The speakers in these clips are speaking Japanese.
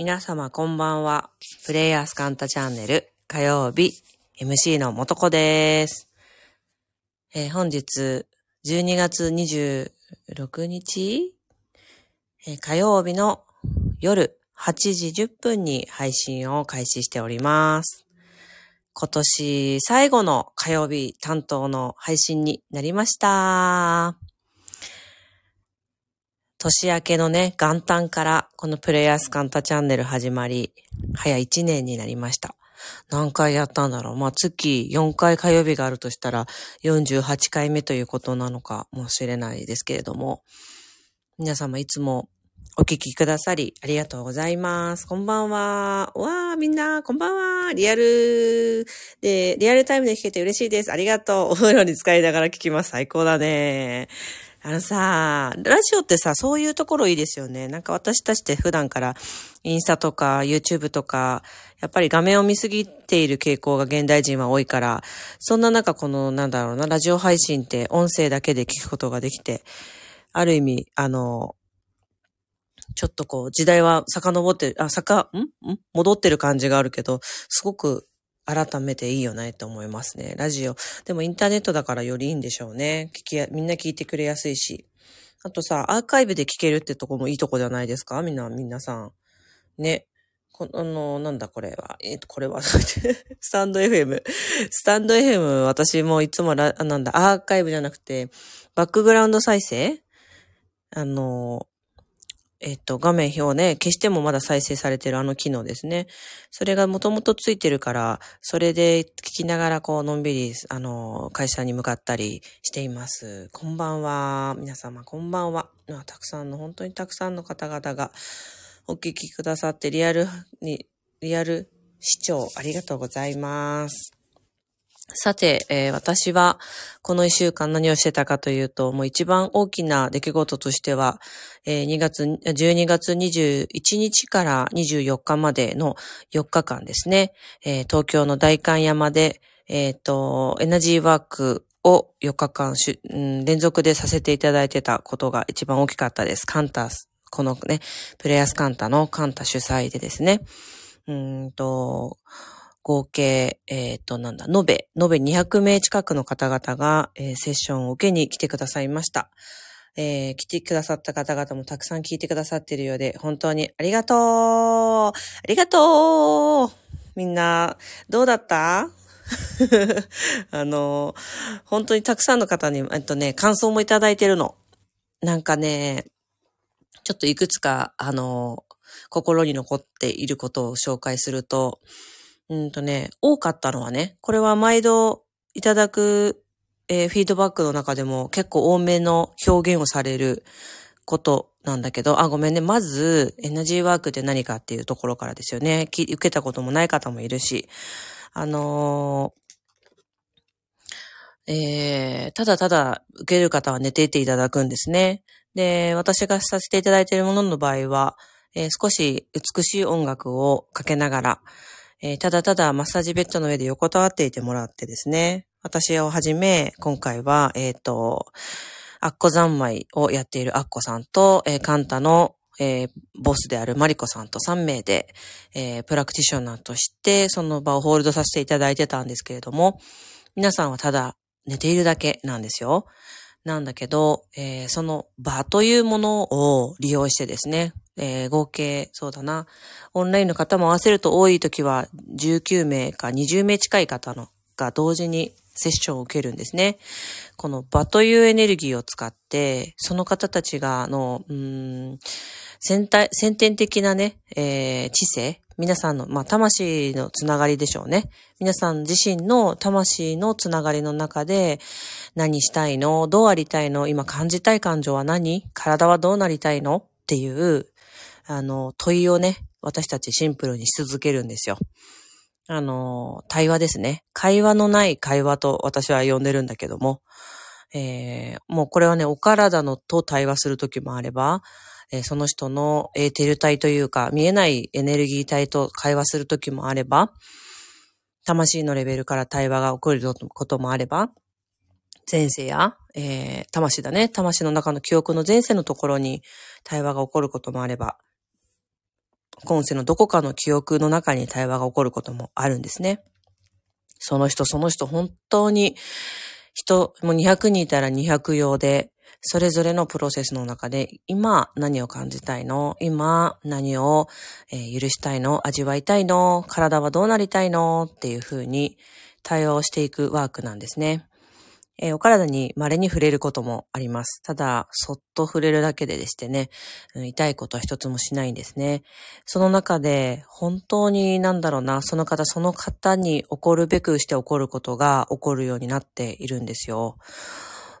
皆様こんばんは。プレイヤースカンタチャンネル火曜日 MC のもとこです。えー、本日12月26日、えー、火曜日の夜8時10分に配信を開始しております。今年最後の火曜日担当の配信になりました。年明けのね、元旦からこのプレイヤースカンタチャンネル始まり、早1年になりました。何回やったんだろうまあ、月4回火曜日があるとしたら48回目ということなのかもしれないですけれども、皆様いつもお聞きくださりありがとうございます。こんばんは。わー、みんな、こんばんは。リアルで、リアルタイムで聞けて嬉しいです。ありがとう。お風呂に使いながら聞きます。最高だね。あのさ、ラジオってさ、そういうところいいですよね。なんか私たちって普段からインスタとか YouTube とか、やっぱり画面を見すぎている傾向が現代人は多いから、そんな中この、なんだろうな、ラジオ配信って音声だけで聞くことができて、ある意味、あの、ちょっとこう、時代は遡って、あ、さか、ん？ん？戻ってる感じがあるけど、すごく改めていいよねって思いますね。ラジオ。でもインターネットだからよりいいんでしょうね。聞きや、みんな聞いてくれやすいし。あとさ、アーカイブで聞けるってとこもいいとこじゃないですか？みんな、皆さん。ね。この、なんだこれは？えっ、と、これは、スタンド FM。スタンド FM、私もいつもラ、なんだ、アーカイブじゃなくて、バックグラウンド再生？あの、えっと、画面表ね、消してもまだ再生されてるあの機能ですね。それがもともとついてるから、それで聞きながらこう、のんびり、あの、会社に向かったりしています。こんばんは。皆様、こんばんは。たくさんの、本当にたくさんの方々がお聞きくださって、リアルに、リアル視聴ありがとうございます。さて、えー、私はこの一週間何をしてたかというと、もう一番大きな出来事としては、えー、2月、12月21日から24日までの4日間ですね、えー、東京の大観山で、えっ、と、エナジーワークを4日間し、うん、連続でさせていただいてたことが一番大きかったです。カンタ、このね、プレイヤスカンタのカンタ主催でですね、うんと、合計、えっ、ー、と、なんだ、延べ、延べ200名近くの方々が、えー、セッションを受けに来てくださいました。えー、来てくださった方々もたくさん聞いてくださっているようで、本当にありがとうありがとうみんな、どうだった？あの、本当にたくさんの方に、えっとね、感想もいただいてるの。なんかね、ちょっといくつか、あの、心に残っていることを紹介すると、うんとね、多かったのはね、これは毎度いただく、えー、フィードバックの中でも結構多めの表現をされることなんだけど、あ、ごめんね。まず、エナジーワークって何かっていうところからですよね。受けたこともない方もいるし、あのー、えー、ただただ受ける方は寝ていていただくんですね。で、私がさせていただいているものの場合は、えー、少し美しい音楽をかけながら、えー、ただただマッサージベッドの上で横たわっていてもらってですね、私をはじめ、今回は、えっ、ー、と、アッコ三昧をやっているアッコさんと、えー、カンタの、えー、ボスであるマリコさんと3名で、えー、プラクティショナーとして、その場をホールドさせていただいてたんですけれども、皆さんはただ寝ているだけなんですよ。なんだけど、えー、その場というものを利用してですね、えー、合計、そうだな、オンラインの方も合わせると多い時は19名か20名近い方のが同時にセッションを受けるんですね。この場というエネルギーを使って、その方たちが、あの、うん、先、先天的なね、えー、知性、皆さんの、まあ、魂のつながりでしょうね。皆さん自身の魂のつながりの中で、何したいの？どうありたいの？今感じたい感情は何？体はどうなりたいの？っていう、あの、問いをね、私たちシンプルにし続けるんですよ。あの、対話ですね。会話のない会話と私は呼んでるんだけども、えー、もうこれはね、お体のと対話するときもあれば、えー、その人のエーテル体というか、見えないエネルギー体と会話するときもあれば、魂のレベルから対話が起こることもあれば、前世や、えー、魂だね。魂の中の記憶の前世のところに対話が起こることもあれば、今世のどこかの記憶の中に対話が起こることもあるんですね。その人その人本当に人、もう200人いたら200用で、それぞれのプロセスの中で、今何を感じたいの？今何を、え、許したいの？味わいたいの？体はどうなりたいの？っていう風に対応していくワークなんですね。えー、お体に稀に触れることもあります。ただ、そっと触れるだけででしてね、痛いことは一つもしないんですね。その中で、本当になんだろうな、その方、その方に起こるべくして起こることが起こるようになっているんですよ。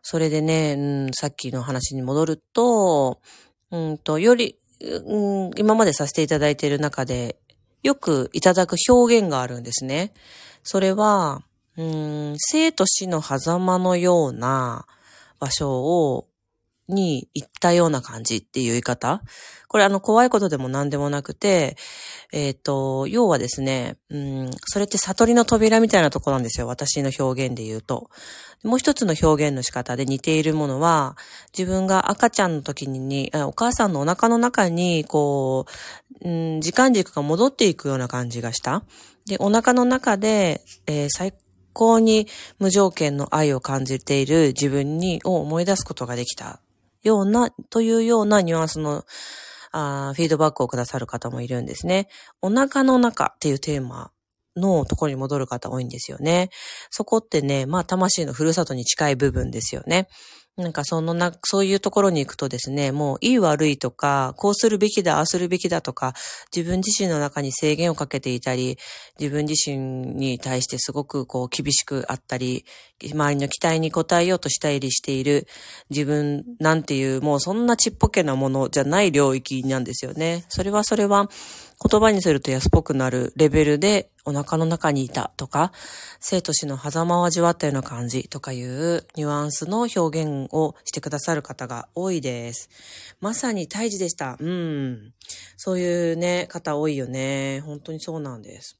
それでね、うん、さっきの話に戻ると、うんと、より、うん、今までさせていただいている中で、よくいただく表現があるんですね。それは、うん、生と死の狭間のような場所を、に行ったような感じっていう言い方これあの怖いことでも何でもなくて、えっ、ー、と、要はですね、うん、それって悟りの扉みたいなとこなんですよ。私の表現で言うと。もう一つの表現の仕方で似ているものは、自分が赤ちゃんの時に、お母さんのお腹の中に、こう、うん、時間軸が戻っていくような感じがした。で、お腹の中で、えー、高に無条件の愛を感じている自分に、を思い出すことができたような、というようなニュアンスのあフィードバックをくださる方もいるんですね。お腹の中っていうテーマのところに戻る方多いんですよね。そこってね、まあ魂のふるさとに近い部分ですよね。なんかそのな、そういうところに行くとですね、もういい悪いとか、こうするべきだ、ああするべきだとか、自分自身の中に制限をかけていたり、自分自身に対してすごくこう厳しくあったり、周りの期待に応えようとしたりしている自分なんていう、もうそんなちっぽけなものじゃない領域なんですよね。それはそれは、言葉にすると安っぽくなるレベルでお腹の中にいたとか、生と死の狭間を味わったような感じとかいうニュアンスの表現をしてくださる方が多いです。まさに胎児でした。うん。そういうね、方多いよね。本当にそうなんです。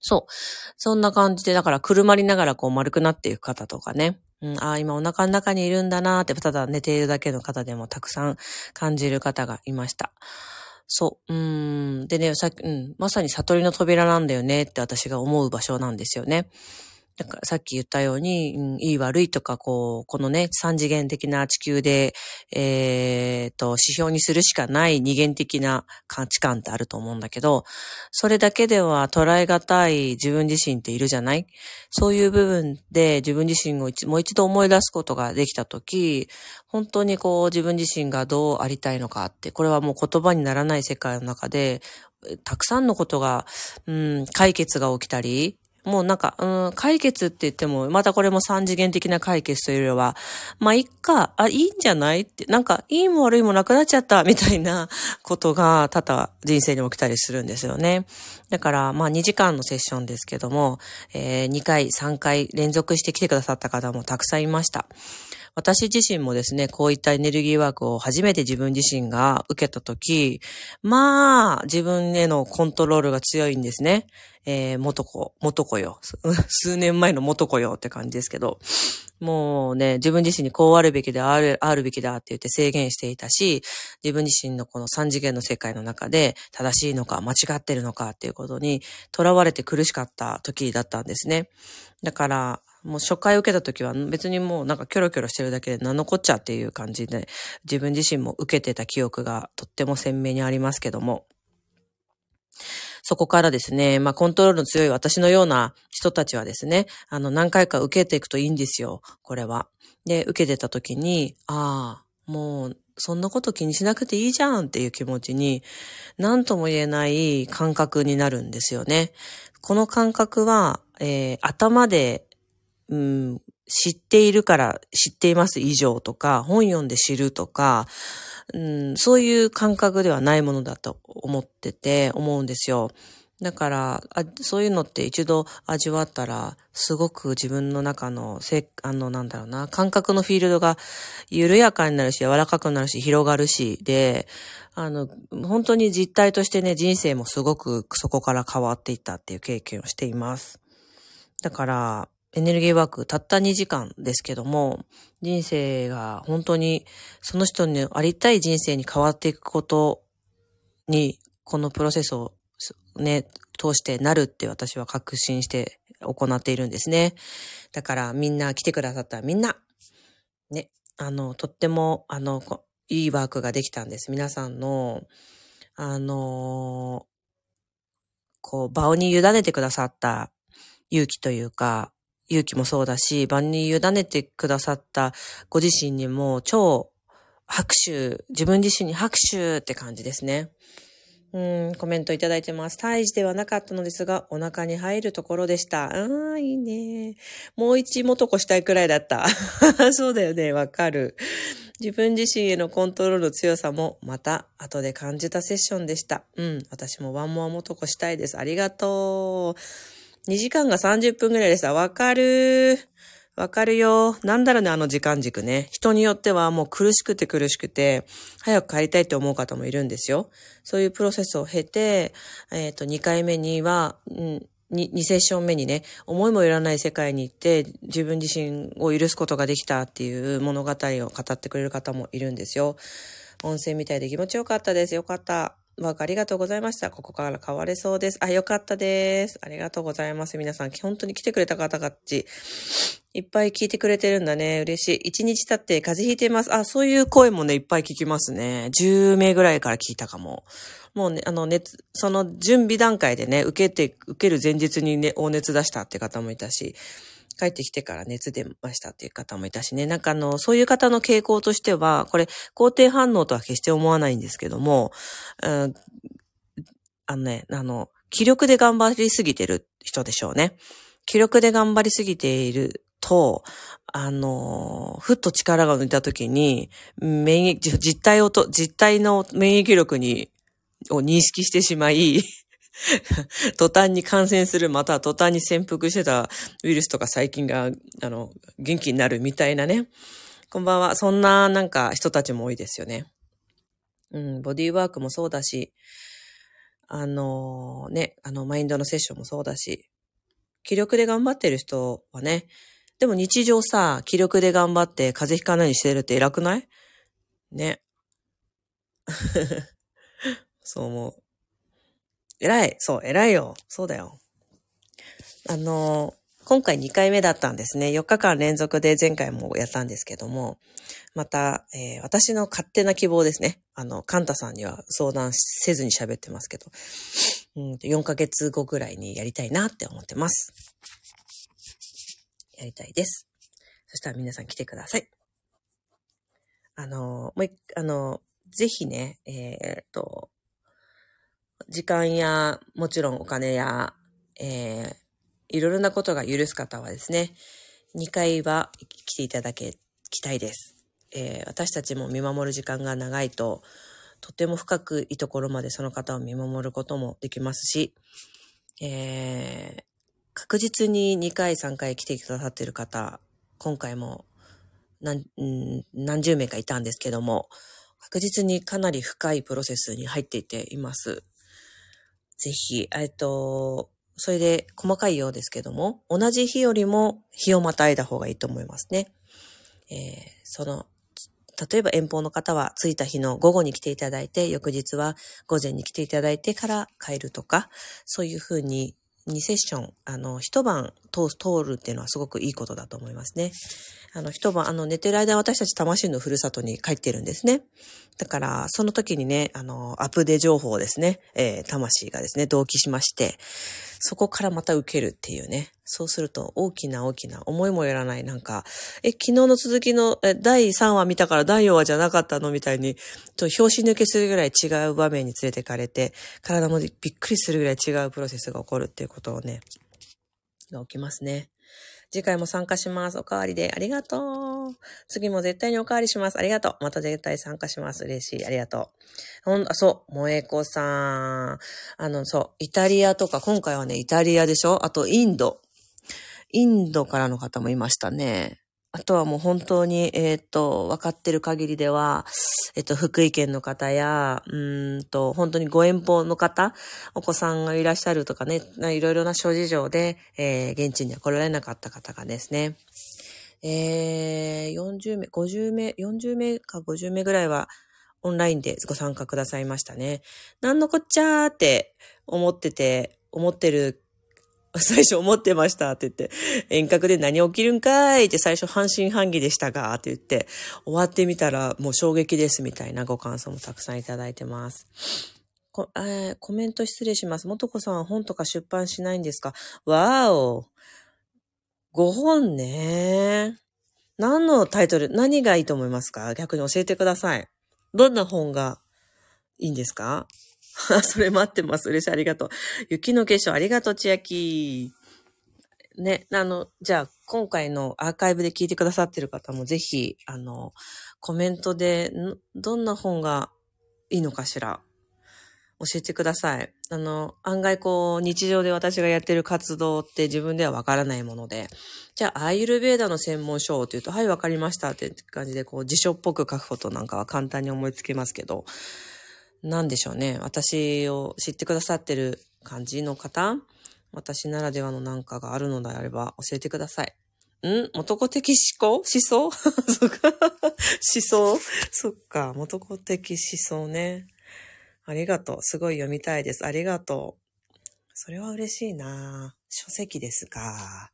そう。そんな感じで、だからくるまりながらこう丸くなっていく方とかね。うん、ああ、今お腹の中にいるんだなーって、ただ寝ているだけの方でもたくさん感じる方がいました。そう。うん。でね、さっき、うん。まさに悟りの扉なんだよねって私が思う場所なんですよね。だからさっき言ったように、いい悪いとか、こう、このね、三次元的な地球で、えー、と、指標にするしかない二元的な価値観ってあると思うんだけど、それだけでは捉えがたい自分自身っているじゃない？そういう部分で自分自身をもう一度思い出すことができたとき、本当にこう自分自身がどうありたいのかって、これはもう言葉にならない世界の中で、たくさんのことが、うん、解決が起きたり、もうなんか、うん、解決って言っても、またこれも三次元的な解決というよりは、まあ、いっか、あ、いいんじゃないって、なんか、いいも悪いもなくなっちゃった、みたいな ことがただ人生に起きたりするんですよね。だから、まあ、2時間のセッションですけども、えー、2回、3回連続して来てくださった方もたくさんいました。私自身もですね、こういったエネルギーワークを初めて自分自身が受けたとき、まあ、自分へのコントロールが強いんですね。えー、元子、元子よ。数年前の元子よって感じですけど、もうね、自分自身にこうあるべきだ、ある、あるべきだって言って制限していたし、自分自身のこの三次元の世界の中で正しいのか間違ってるのかっていうことに囚われて苦しかった時だったんですね。だから、もう初回受けた時は別にもうなんかキョロキョロしてるだけで何のこっちゃっていう感じで自分自身も受けてた記憶がとっても鮮明にありますけども。そこからですね、まあコントロールの強い私のような人たちはですね、あの何回か受けていくといいんですよ、これは。で、受けてた時に、ああ、もうそんなこと気にしなくていいじゃんっていう気持ちに、何とも言えない感覚になるんですよね。この感覚は、えー、頭で、うん、知っているから知っています以上とか、本読んで知るとか、うん、そういう感覚ではないものだと思ってて、思うんですよ。だからあ、そういうのって一度味わったら、すごく自分の中のせ、あの、なんだろうな、感覚のフィールドが緩やかになるし、柔らかくなるし、広がるし、で、あの、本当に実体としてね、人生もすごくそこから変わっていったっていう経験をしています。だから、エネルギーワークたった2時間ですけども、人生が本当にその人にありたい人生に変わっていくことにこのプロセスをね、通してなるって私は確信して行っているんですね。だからみんな来てくださったみんな、ね、あの、とっても、あの、いいワークができたんです。皆さんの、あのこう、場に委ねてくださった勇気というか、勇気もそうだし、場に委ねてくださったご自身にも超拍手、自分自身に拍手って感じですね。うん、コメントいただいてます。胎児ではなかったのですが、お腹に入るところでした。ああ、いいね。もう一もとこしたいくらいだった。そうだよね、わかる。自分自身へのコントロールの強さも、また、後で感じたセッションでした。うん、私もワンモアもとこしたいです。ありがとう。2時間が30分ぐらいでした。わかる。わかるよ。なんだろうね、あの時間軸ね。人によってはもう苦しくて苦しくて、早く帰りたいって思う方もいるんですよ。そういうプロセスを経て、えっ、ー、と、2回目には、うん、2, セッション目にね、思いもよらない世界に行って、自分自身を許すことができたっていう物語を語ってくれる方もいるんですよ。温泉みたいで気持ちよかったです。よかった。ワークありがとうございました。ここから変われそうです。あ、よかったです。ありがとうございます。皆さん、本当に来てくれた方たち、いっぱい聞いてくれてるんだね。嬉しい。一日経って風邪ひいてます。あ、そういう声もね、いっぱい聞きますね。10名ぐらいから聞いたかも。もうね、あの、熱、その準備段階でね、受けて、受ける前日にね、大熱出したって方もいたし、帰ってきてから熱出ましたっていう方もいたしね。なんかあの、そういう方の傾向としては、これ、肯定反応とは決して思わないんですけども、うん、あのね、あの、気力で頑張りすぎてる人でしょうね。気力で頑張りすぎていると、あの、ふっと力が抜いたときに、免疫、実体をと、実体の免疫力に、を認識してしまい、途端に感染する、また途端に潜伏してたウイルスとか細菌が、あの、元気になるみたいなね。こんばんは。そんななんか人たちも多いですよね。うん、ボディーワークもそうだし、あのね、あの、マインドのセッションもそうだし、気力で頑張ってる人はね、でも日常さ、気力で頑張って風邪ひかないようにしてるって偉くない？ね。そう思う。偉い。そう、偉いよ。そうだよ。あの、今回2回目だったんですね。4日間連続で前回もやったんですけども、また、えー、私の勝手な希望ですね。あの、カンタさんには相談せずに喋ってますけど、うん4ヶ月後ぐらいにやりたいなって思ってます。やりたいです。そしたら皆さん来てください。あの、もう一、あの、ぜひね、えー、っと、時間や、もちろんお金や、えー、いろいろなことが許す方はですね、2回は来ていただきたいです。えー、私たちも見守る時間が長いと、とても深くいいところまでその方を見守ることもできますし、えー、確実に2回3回来てくださっている方、今回も何何十名かいたんですけども、確実にかなり深いプロセスに入っていています。ぜひ、えっと、それで細かいようですけども、同じ日よりも日をまたいだ方がいいと思いますね。えー、その、例えば遠方の方は着いた日の午後に来ていただいて、翌日は午前に来ていただいてから帰るとか、そういうふうに2セッション、あの、一晩通通るっていうのはすごくいいことだと思いますね。あの、一晩、あの、寝てる間私たち魂のふるさとに帰ってるんですね。だから、その時にね、あの、アップデ情報ですね、えー、魂がですね、同期しまして、そこからまた受けるっていうね。そうすると、大きな大きな、思いもよらない、なんか、え、昨日の続きの、え、第3話見たから第4話じゃなかったのみたいに、と、拍子抜けするぐらい違う場面に連れてかれて、体もびっくりするぐらい違うプロセスが起こるっていうことをね、が起きますね。次回も参加します。おかわりで。ありがとう。次も絶対におかわりします。ありがとう。また絶対参加します。嬉しい。ありがとう。ほん、あ、そう。萌え子さん。あの、そう。イタリアとか、今回はね、イタリアでしょ？あと、インド。インドからの方もいましたね。あとはもう本当に、えっ、ー、と、分かってる限りでは、えっ、ー、と、福井県の方や、うんと、本当にご遠方の方、お子さんがいらっしゃるとかね、いろいろな諸事情で、えー、現地には来られなかった方がですね、えー、40名、50名、40名か50名ぐらいはオンラインでご参加くださいましたね。なんのこっちゃーって思ってて、思ってる最初思ってましたって言って、遠隔で何起きるんかいって最初半信半疑でしたがって言って、終わってみたらもう衝撃ですみたいなご感想もたくさんいただいてます。こえー、コメント失礼します。もとこさんは本とか出版しないんですか？わーお。5本ね。何のタイトル、何がいいと思いますか？逆に教えてください。どんな本がいいんですか？それ待ってます。嬉しい。ありがとう。雪の結晶、ありがとう、千秋。ね、あの、じゃあ、今回のアーカイブで聞いてくださってる方も、ぜひ、あの、コメントで、どんな本がいいのかしら、教えてください。あの、案外こう、日常で私がやってる活動って自分ではわからないもので、じゃあ、アイルベーダの専門書をって言うと、はい、わかりましたって感じで、こう、辞書っぽく書くことなんかは簡単に思いつきますけど、なんでしょうね。私を知ってくださってる感じの方私ならではのなんかがあるのであれば教えてください。ん？男的思考？思想？そっか。思想？そっか。男的思想ね。ありがとう。すごい読みたいです。ありがとう。それは嬉しいな書籍ですか。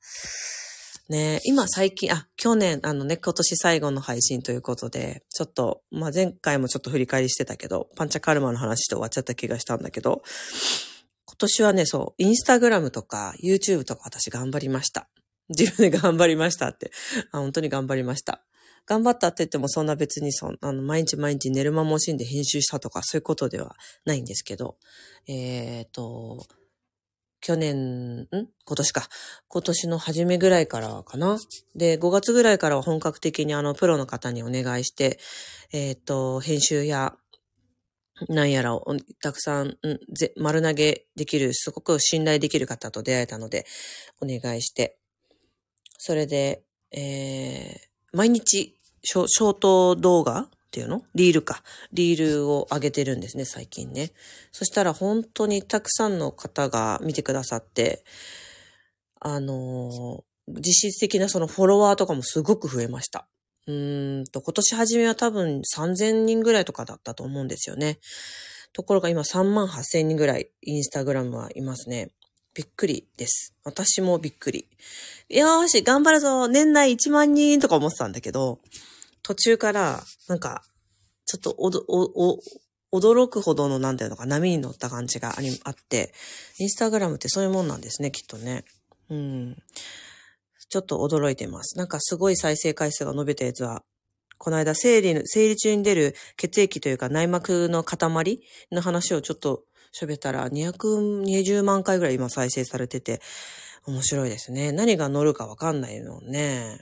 ね今最近、あ、去年、あのね、今年最後の配信ということで、ちょっと、まあ、前回もちょっと振り返りしてたけど、パンチャカルマの話して終わっちゃった気がしたんだけど、今年はね、そう、インスタグラムとか YouTube とか私頑張りました。自分で頑張りましたって。あ本当に頑張りました。頑張ったって言ってもそんな別にそあの、毎日毎日寝る間も惜しんで編集したとかそういうことではないんですけど、えっ、ー、と、去年、ん？今年か。今年の初めぐらいからかな。で、5月ぐらいからは本格的にあの、プロの方にお願いして、えっ、ー、と、編集や、なんやらをたくさん、ん？ぜ丸投げできる、すごく信頼できる方と出会えたので、お願いして、それで、えー、毎日ショ、ショート動画ていうの？リールか。リールを上げてるんですね、最近ね。そしたら本当にたくさんの方が見てくださって、あのー、実質的なそのフォロワーとかもすごく増えました。うーんと、今年初めは多分3000人ぐらいとかだったと思うんですよね。ところが今3万8000人ぐらいインスタグラムはいますね。びっくりです。私もびっくり。よーし、頑張るぞ年内1万人とか思ってたんだけど、途中から、なんか、ちょっとおど、お、お、驚くほどの、なんていうのか、波に乗った感じがあり、あって、インスタグラムってそういうもんなんですね、きっとね。うん。ちょっと驚いてます。なんかすごい再生回数が伸びたやつは、この間生理の、生理中に出る血液というか内膜の塊の話をちょっと喋ったら220万回ぐらい今再生されてて、面白いですね。何が乗るかわかんないのね。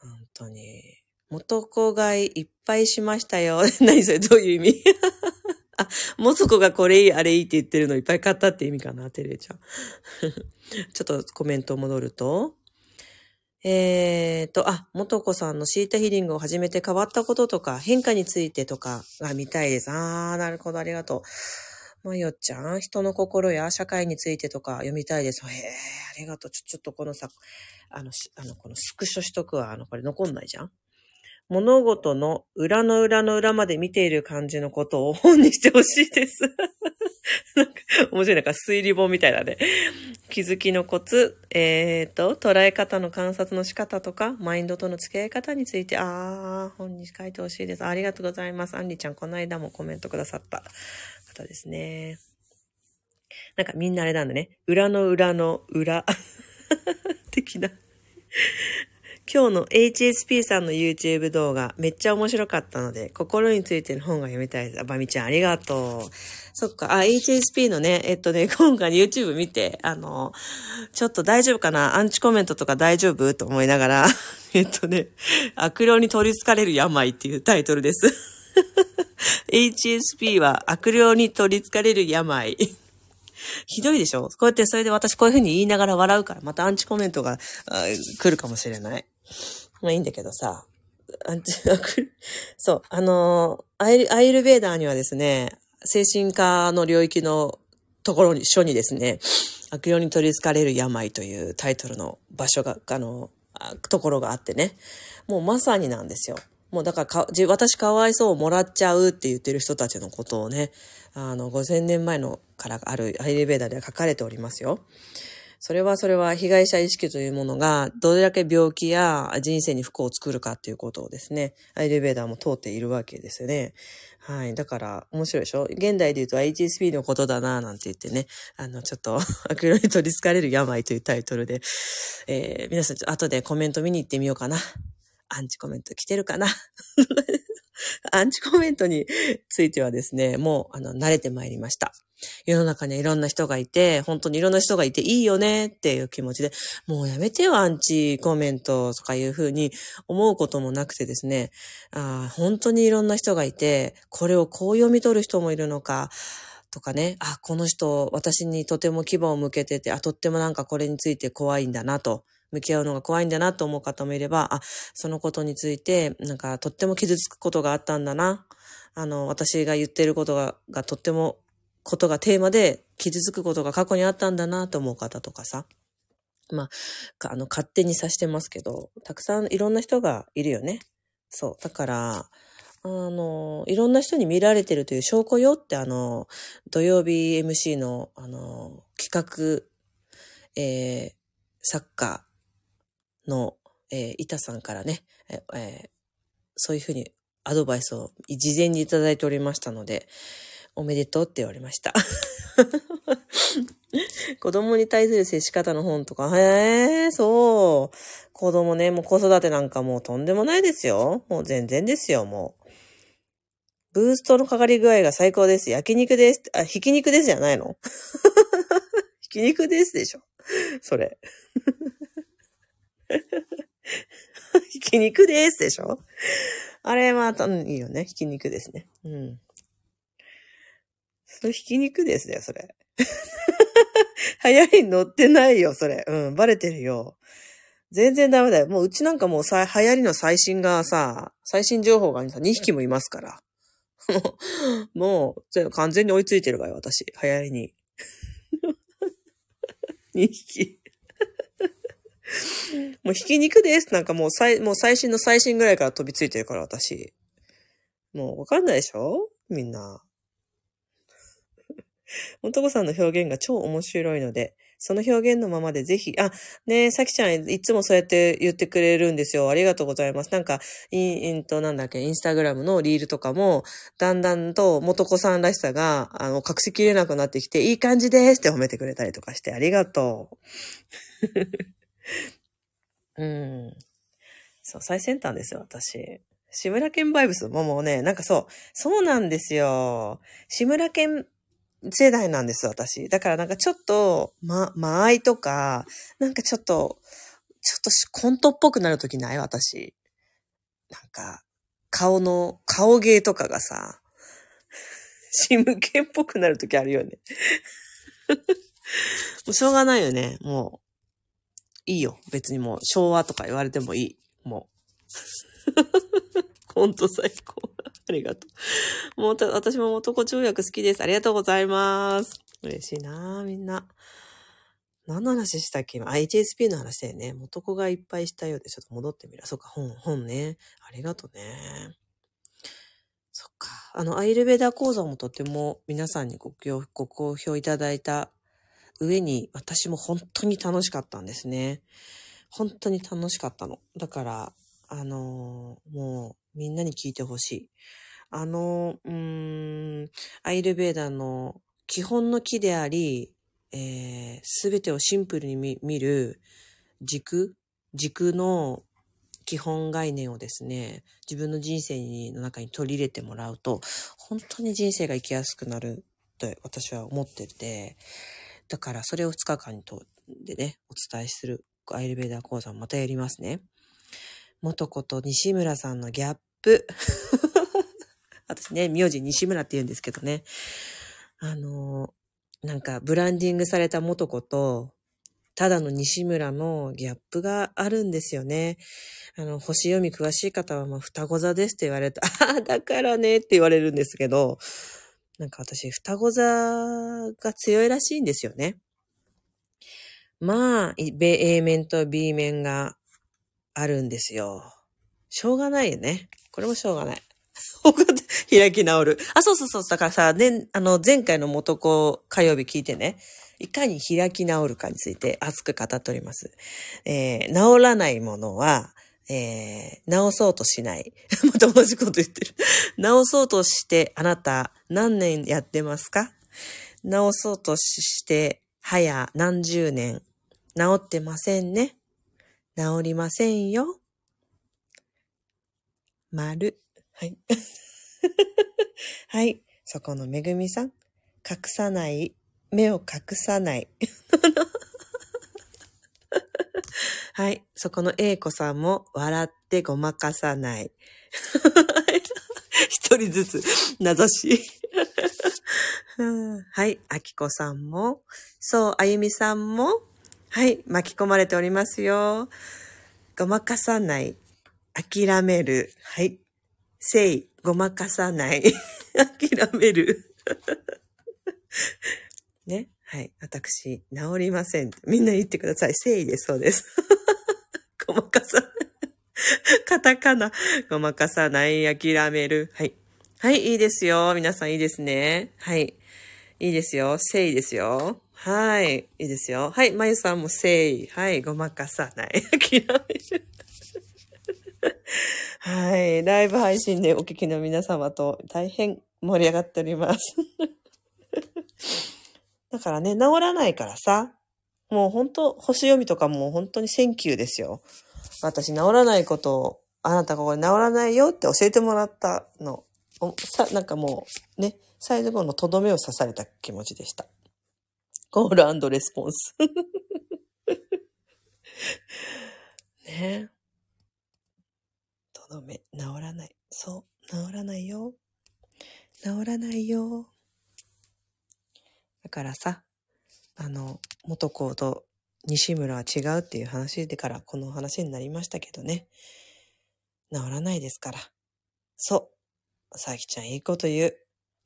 本当に。元子買いいっぱいしましたよ。何それどういう意味？あ、元子がこれいい、あれいいって言ってるのいっぱい買ったって意味かな、てれちゃん。ちょっとコメント戻ると。えーと、あ、元子さんのシータヒーリングを始めて変わったこととか、変化についてとかが見たいです。あー、なるほど、ありがとう。まよちゃん、人の心や社会についてとか読みたいです。へえ、ありがとう。ちょ、ちょっとこのさ、あの、あの、このスクショしとくわ。あの、これ残んないじゃん物事の裏の裏の裏まで見ている感じのことを本にしてほしいです。なんか、面白いなんか推理本みたいだね。気づきのコツ、えっ、ー、と、捉え方の観察の仕方とか、マインドとの付き合い方について、あー、本に書いてほしいです。ありがとうございます。アンリちゃん、この間もコメントくださった方ですね。なんかみんなあれなんだね。裏の裏の裏 的な今日の HSP さんの YouTube 動画めっちゃ面白かったので、心についての本が読みたいです。あばみちゃんありがとう。そっか、あ、HSP のね、えっとね、今回 YouTube 見て、あの、ちょっと大丈夫かな？アンチコメントとか大丈夫？と思いながら、えっとね、悪霊に取り憑かれる病っていうタイトルです。HSP は悪霊に取り憑かれる病。ひどいでしょ？こうやってそれで私こういう風に言いながら笑うから、またアンチコメントが来るかもしれない。まあいいんだけどさ、そう、あの、アイアイルベーダーにはですね、精神科の領域のところに、書にですね、悪霊に取り憑かれる病というタイトルの場所が、あの、ところがあってね、もうまさになんですよ。もうだからか、私かわいそうもらっちゃうって言ってる人たちのことをね、あの、5000年前のからあるアイレベーダーでは書かれておりますよ。それはそれは被害者意識というものがどれだけ病気や人生に不幸を作るかっていうことをですね、アイレベーダーも通っているわけですよね。はい。だから面白いでしょ？現代で言うと HSP のことだななんて言ってね、あの、ちょっとアクロに取り憑かれる病というタイトルで、えー、皆さんちょっと後でコメント見に行ってみようかな。アンチコメント来てるかな？アンチコメントについてはですね、もう、あの、慣れてまいりました。世の中にいろんな人がいて、本当にいろんな人がいていいよねっていう気持ちで、もうやめてよ、アンチコメントとかいうふうに思うこともなくてですね、あ本当にいろんな人がいて、これをこう読み取る人もいるのか、とかね、あ、この人、私にとても牙を向けてて、あ、とってもなんかこれについて怖いんだなと。向き合うのが怖いんだなと思う方もいれば、あ、そのことについて、なんかとっても傷つくことがあったんだな。あの、私が言ってることが、がとっても、ことがテーマで傷つくことが過去にあったんだなと思う方とかさ。まあ、あの、勝手にさしてますけど、たくさんいろんな人がいるよね。そう。だから、あの、いろんな人に見られてるという証拠よってあの、土曜日 MC のあの、企画、えー、サッカー、の、えー、板さんからね、えー、そういうふうにアドバイスを事前にいただいておりましたので、おめでとうって言われました。子供に対する接し方の本とか、へえ、そう。子供ね、もう子育てなんかもうとんでもないですよ。もう全然ですよ、もう。ブーストのかかり具合が最高です。焼肉です。あ、ひき肉ですじゃないの？ひき肉ですでしょ。それ。ひき肉ですでしょあれは、うん、いいよね。ひき肉ですね。うん。それひき肉ですよ、それ。流行りに乗ってないよ、それ。うん、バレてるよ。全然ダメだよ。もううちなんかもうさ、流行りの最新がさ、最新情報が2匹もいますから。もう、完全に追いついてるわよ、私。流行りに。2匹。もうひき肉ですなんかもう最、もう最新の最新ぐらいから飛びついてるから私。もうわかんないでしょ？みんな。男さんの表現が超面白いので、その表現のままでぜひ、あ、ねえ、さきちゃんいつもそうやって言ってくれるんですよ。ありがとうございます。なんか、インと、なんだっけ、インスタグラムのリールとかも、だんだんと元子さんらしさが、あの、隠しきれなくなってきて、いい感じですって褒めてくれたりとかして、ありがとう。うん。そう、最先端ですよ、私。志村けんバイブスももうね、なんかそう、そうなんですよ。志村けん世代なんです、私。だからなんかちょっと、ま、間合いとか、なんかちょっと、ちょっとコントっぽくなるときない？私。なんか、顔の、顔芸とかがさ、シムケンっぽくなるときあるよね。もうしょうがないよね、もう。いいよ。別にもう昭和とか言われてもいい。もう。ほんと最高。ありがとう。もう、私も男跳躍好きです。ありがとうございます。嬉しいなみんな。何の話したっけ？今、HSP の話だよね。元子がいっぱいしたようで、ちょっと戻ってみる。そっか、本、本ね。ありがとうね。そっか。あの、アイルベダー講座もとても皆さんにごご好評いただいた上に私も本当に楽しかったんですね。本当に楽しかったの。だから、あのー、もうみんなに聞いてほしい。あの、うーん、アイルベーダの基本の木であり、す、え、べ、てをシンプルに見る軸軸の基本概念をですね、自分の人生の中に取り入れてもらうと、本当に人生が生きやすくなると私は思ってて、だからそれを2日間とでね、お伝えするアイルベーダー講座をまたやりますね。元子と西村さんのギャップ。私ね、名字西村って言うんですけどね。あの、なんかブランディングされた元子と、ただの西村のギャップがあるんですよね。あの、星読み詳しい方は、まあ、双子座ですって言われると、ああ、だからねって言われるんですけど、なんか私、双子座が強いらしいんですよね。まあ、A 面と B 面があるんですよ。しょうがないよね。これもしょうがない。開き直る。あ、そうそうそう。だからさ、ね、あの、前回の元子火曜日聞いてね、いかに開き直るかについて熱く語っております。えー、治らないものは、えー、治そうとしない。また同じこと言ってる。治そうとしてあなた何年やってますか？治そうとして、早何十年？治ってませんね。治りませんよ。丸。はい。はい。そこのめぐみさん。隠さない。目を隠さない。はい。そこの A 子さんも笑ってごまかさない。一人ずつ、名指し。はい。あきこさんも、そう、あゆみさんも、はい。巻き込まれておりますよ。ごまかさない。諦める。はい。せい。ごまかさない。諦める。ね。はい。私、治りません。みんな言ってください。誠意です。そうです。ごまかさない。カタカナ。ごまかさない。諦める。はい。はい、いいですよ。皆さんいいですね。はい。いいですよ。誠意ですよ。はい。いいですよ。はい。まゆさんも誠意。はい。ごまかさない。諦める。はい。ライブ配信でお聞きの皆様と大変盛り上がっております。だからね、治らないからさ、もう本当星読みとかも本当に thank you ですよ。私治らないことを、あなたがこれ治らないよって教えてもらったの。さ、なんかもう、ね、最後のとどめを刺された気持ちでした。コールレスポンス。ねとどめ、治らない。そう、治らないよ。治らないよ。だからさ、あの、元子と西村は違うっていう話でからこの話になりましたけどね。治らないですから。そう。さきちゃんいいこと言う。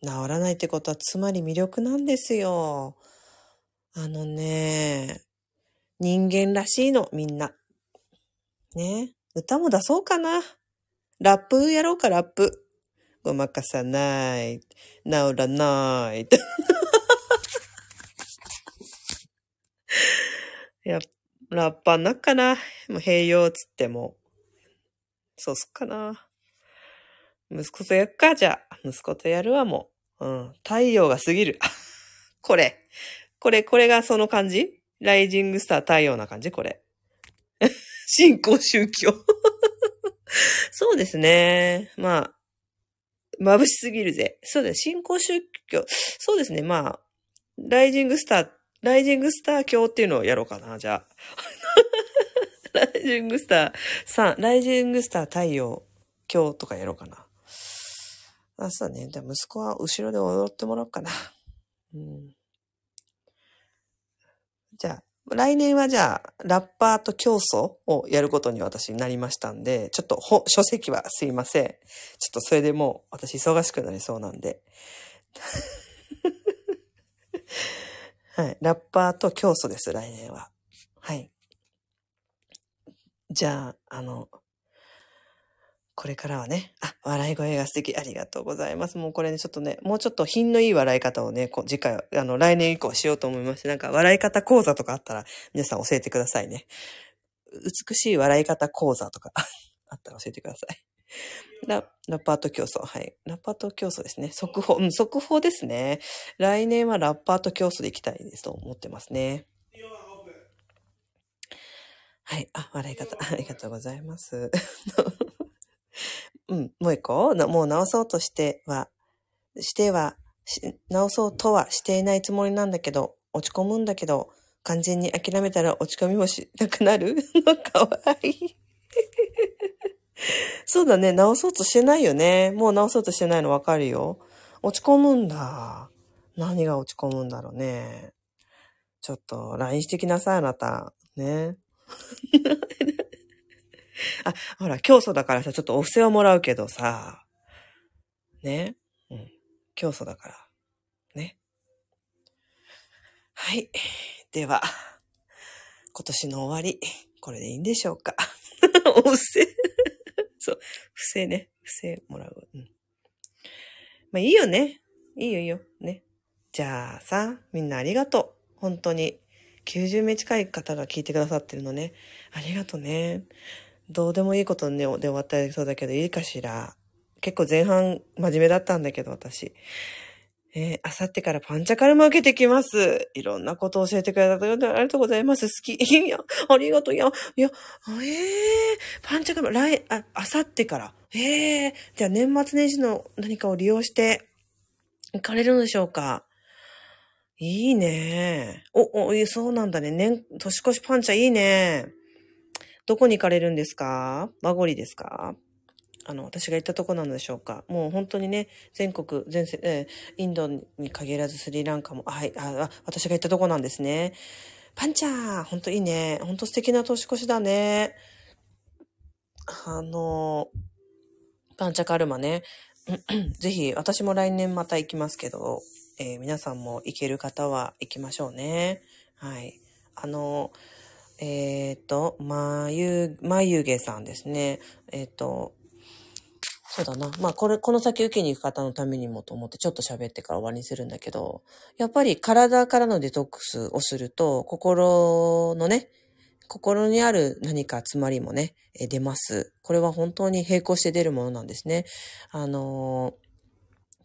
治らないってことはつまり魅力なんですよ。あのね、人間らしいの、みんな。ね。歌も出そうかな。ラップ？やろうか、ラップ。ごまかさない。治らない。や、ラッパーなっかな？もう併用つっても。そうすっかな。息子とやっか、じゃあ。息子とやるわ、もう。うん。太陽が過ぎる。これ。これ、これがその感じ？ライジングスター太陽な感じ？これ。信仰宗教そうですね。まあ、眩しすぎるぜ。そうだね。信仰宗教。そうですね。まあ、ライジングスターライジングスター教っていうのをやろうかな、じゃあ。ライジングスター3、ライジングスター太陽教とかやろうかな。あ、そうね。じゃあ息子は後ろで踊ってもらおうかな。うん。じゃあ、来年はじゃあ、ラッパーと競争をやることに私になりましたんで、ちょっと書籍はすいません。ちょっとそれでもう私忙しくなりそうなんで。はい。ラッパーと競争です、来年は。はい。じゃあ、あの、これからはね、あ、笑い声が素敵。ありがとうございます。もうこれね、ちょっとね、もうちょっと品のいい笑い方をね、こ次回、あの、来年以降しようと思いまして、なんか笑い方講座とかあったら、皆さん教えてくださいね。美しい笑い方講座とか あったら教えてください。ララッパート競争。はい。ラッパート競争ですね。速報。うん、速報ですね。来年はラッパート競争で行きたいですと思ってますね。はい。あ、笑い方。ありがとうございます。うん、もう一個もう直そうとしては、しては、直そうとはしていないつもりなんだけど、落ち込むんだけど、完全に諦めたら落ち込みもしなくなる？かわいい。そうだね。直そうとしてないよね。もう直そうとしてないのわかるよ。落ち込むんだ。何が落ち込むんだろうね。ちょっと LINE してきなさい、あなた。ね。あ、ほら、競争だからさ、ちょっとお布施をもらうけどさ。ね。うん。競争だから。ね。はい。では、今年の終わり、これでいいんでしょうか。お布施そう。不正ね。不正もらう。うん。まあいいよね。いいよいいよ。ね。じゃあさ、みんなありがとう。本当に。90名近い方が聞いてくださってるのね。ありがとうね。どうでもいいことね、で終わったりそうだけど、いいかしら。結構前半真面目だったんだけど、私。えー、あさってからパンチャカルマ受けてきます。いろんなことを教えてくれたありがとうございます。好き。いや、ありがとう。いや、いや、ええー、パンチャカルマ、来、あ、あさってから。ええー、じゃあ年末年始の何かを利用して行かれるのでしょうかいいね。お、お、そうなんだね。年、年越しパンチャいいね。どこに行かれるんですか？マゴリですか？あの、私が行ったとこなのでしょうか。もう本当にね、全国、全世、えー、インドに限らずスリランカも、はい、あ、私が行ったとこなんですね。パンチャー本当いいね。本当素敵な年越しだね。あの、パンチャカルマね。ぜひ、私も来年また行きますけど、えー、皆さんも行ける方は行きましょうね。はい。あの、えっ、ー、と、まゆ、眉毛さんですね。えっ、ー、と、そうだな。まあ、これ、この先受けに行く方のためにもと思ってちょっと喋ってから終わりにするんだけど、やっぱり体からのデトックスをすると、心のね、心にある何か詰まりもね、出ます。これは本当に並行して出るものなんですね。あの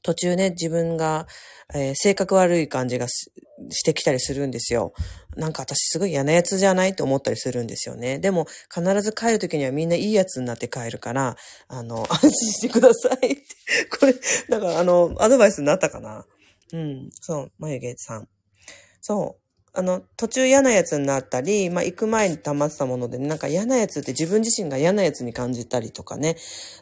途中ね、自分が、えー、性格悪い感じがしてきたりするんですよ。なんか私すごい嫌なやつじゃないと思ったりするんですよね。でも必ず帰るときにはみんないいやつになって帰るから、あの、安心してくださいって。これ、だからあの、アドバイスになったかな。うん、そう、眉毛さん。そう。あの、途中嫌なやつになったり、まあ、行く前に溜まってたもので、ね、なんか嫌なやつって自分自身が嫌なやつに感じたりとかね、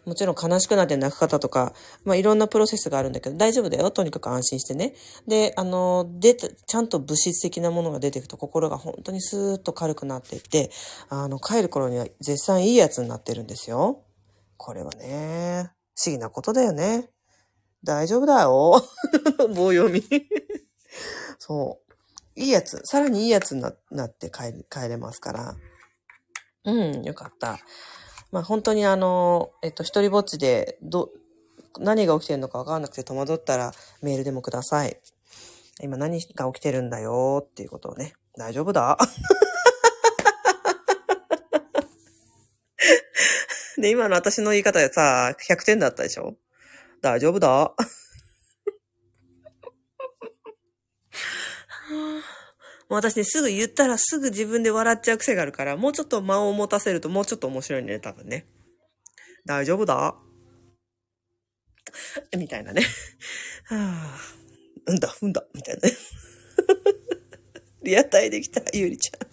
もちろん悲しくなって泣く方とか、まあ、いろんなプロセスがあるんだけど、大丈夫だよ。とにかく安心してね。で、あの、出て、ちゃんと物質的なものが出ていくと心が本当にスーッと軽くなっていって、あの、帰る頃には絶賛いいやつになってるんですよ。これはね、不思議なことだよね。大丈夫だよ。棒読み。そう。いいやつ、さらにいいやつになって帰れますから。うん、よかった。まあ本当にあの、えっと、一人ぼっちで、ど、何が起きてるのかわからなくて戸惑ったらメールでもください。今何が起きてるんだよっていうことをね。大丈夫だ？で、今の私の言い方でさ、100点だったでしょ？大丈夫だ？う私ね、すぐ言ったらすぐ自分で笑っちゃう癖があるから、もうちょっと間を持たせるともうちょっと面白いね、多分ね。大丈夫だ？みたいなね。はぁ、うんだ、うんだ、みたいなね。リアタイできた、ゆりちゃん。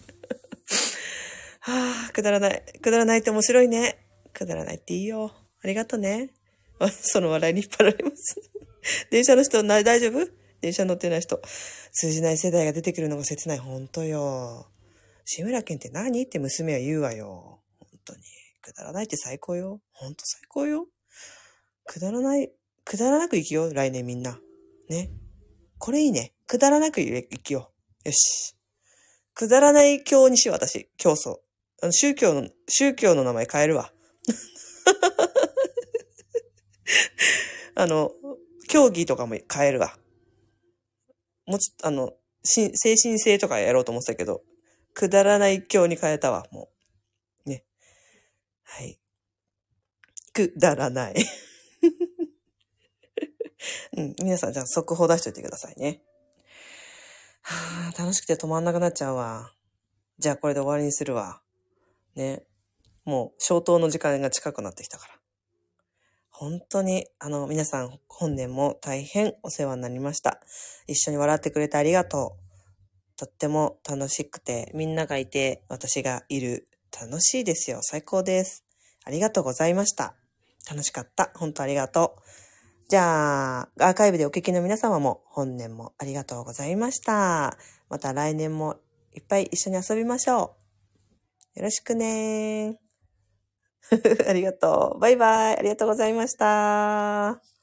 はぁ、くだらない。くだらないって面白いね。くだらないっていいよ。ありがとね。その笑いに引っ張られます。電車の人、大丈夫？電車乗ってない人。通じない世代が出てくるのが切ない。ほんとよ。志村けんって何って娘は言うわよ。本当に。くだらないって最高よ。ほんと最高よ。くだらない、くだらなく生きよう。来年みんな。ね。これいいね。くだらなく生きよう。よし。くだらない教にしよう、私。競争。あの宗教の、宗教の名前変えるわ。あの、競技とかも変えるわ。もうちょっと、あの、精神性とかやろうと思ってたけど、くだらない今日に変えたわ、もう。ね。はい。くだらない。うん、皆さん、じゃあ速報出しといてくださいね。はあ、楽しくて止まんなくなっちゃうわ。じゃあこれで終わりにするわ。ね。もう、消灯の時間が近くなってきたから。本当に、あの、皆さん、本年も大変お世話になりました。一緒に笑ってくれてありがとう。とっても楽しくて、みんながいて、私がいる。楽しいですよ。最高です。ありがとうございました。楽しかった。本当ありがとう。じゃあ、アーカイブでお聞きの皆様も、本年もありがとうございました。また来年もいっぱい一緒に遊びましょう。よろしくねー。ありがとう。バイバイ。ありがとうございました。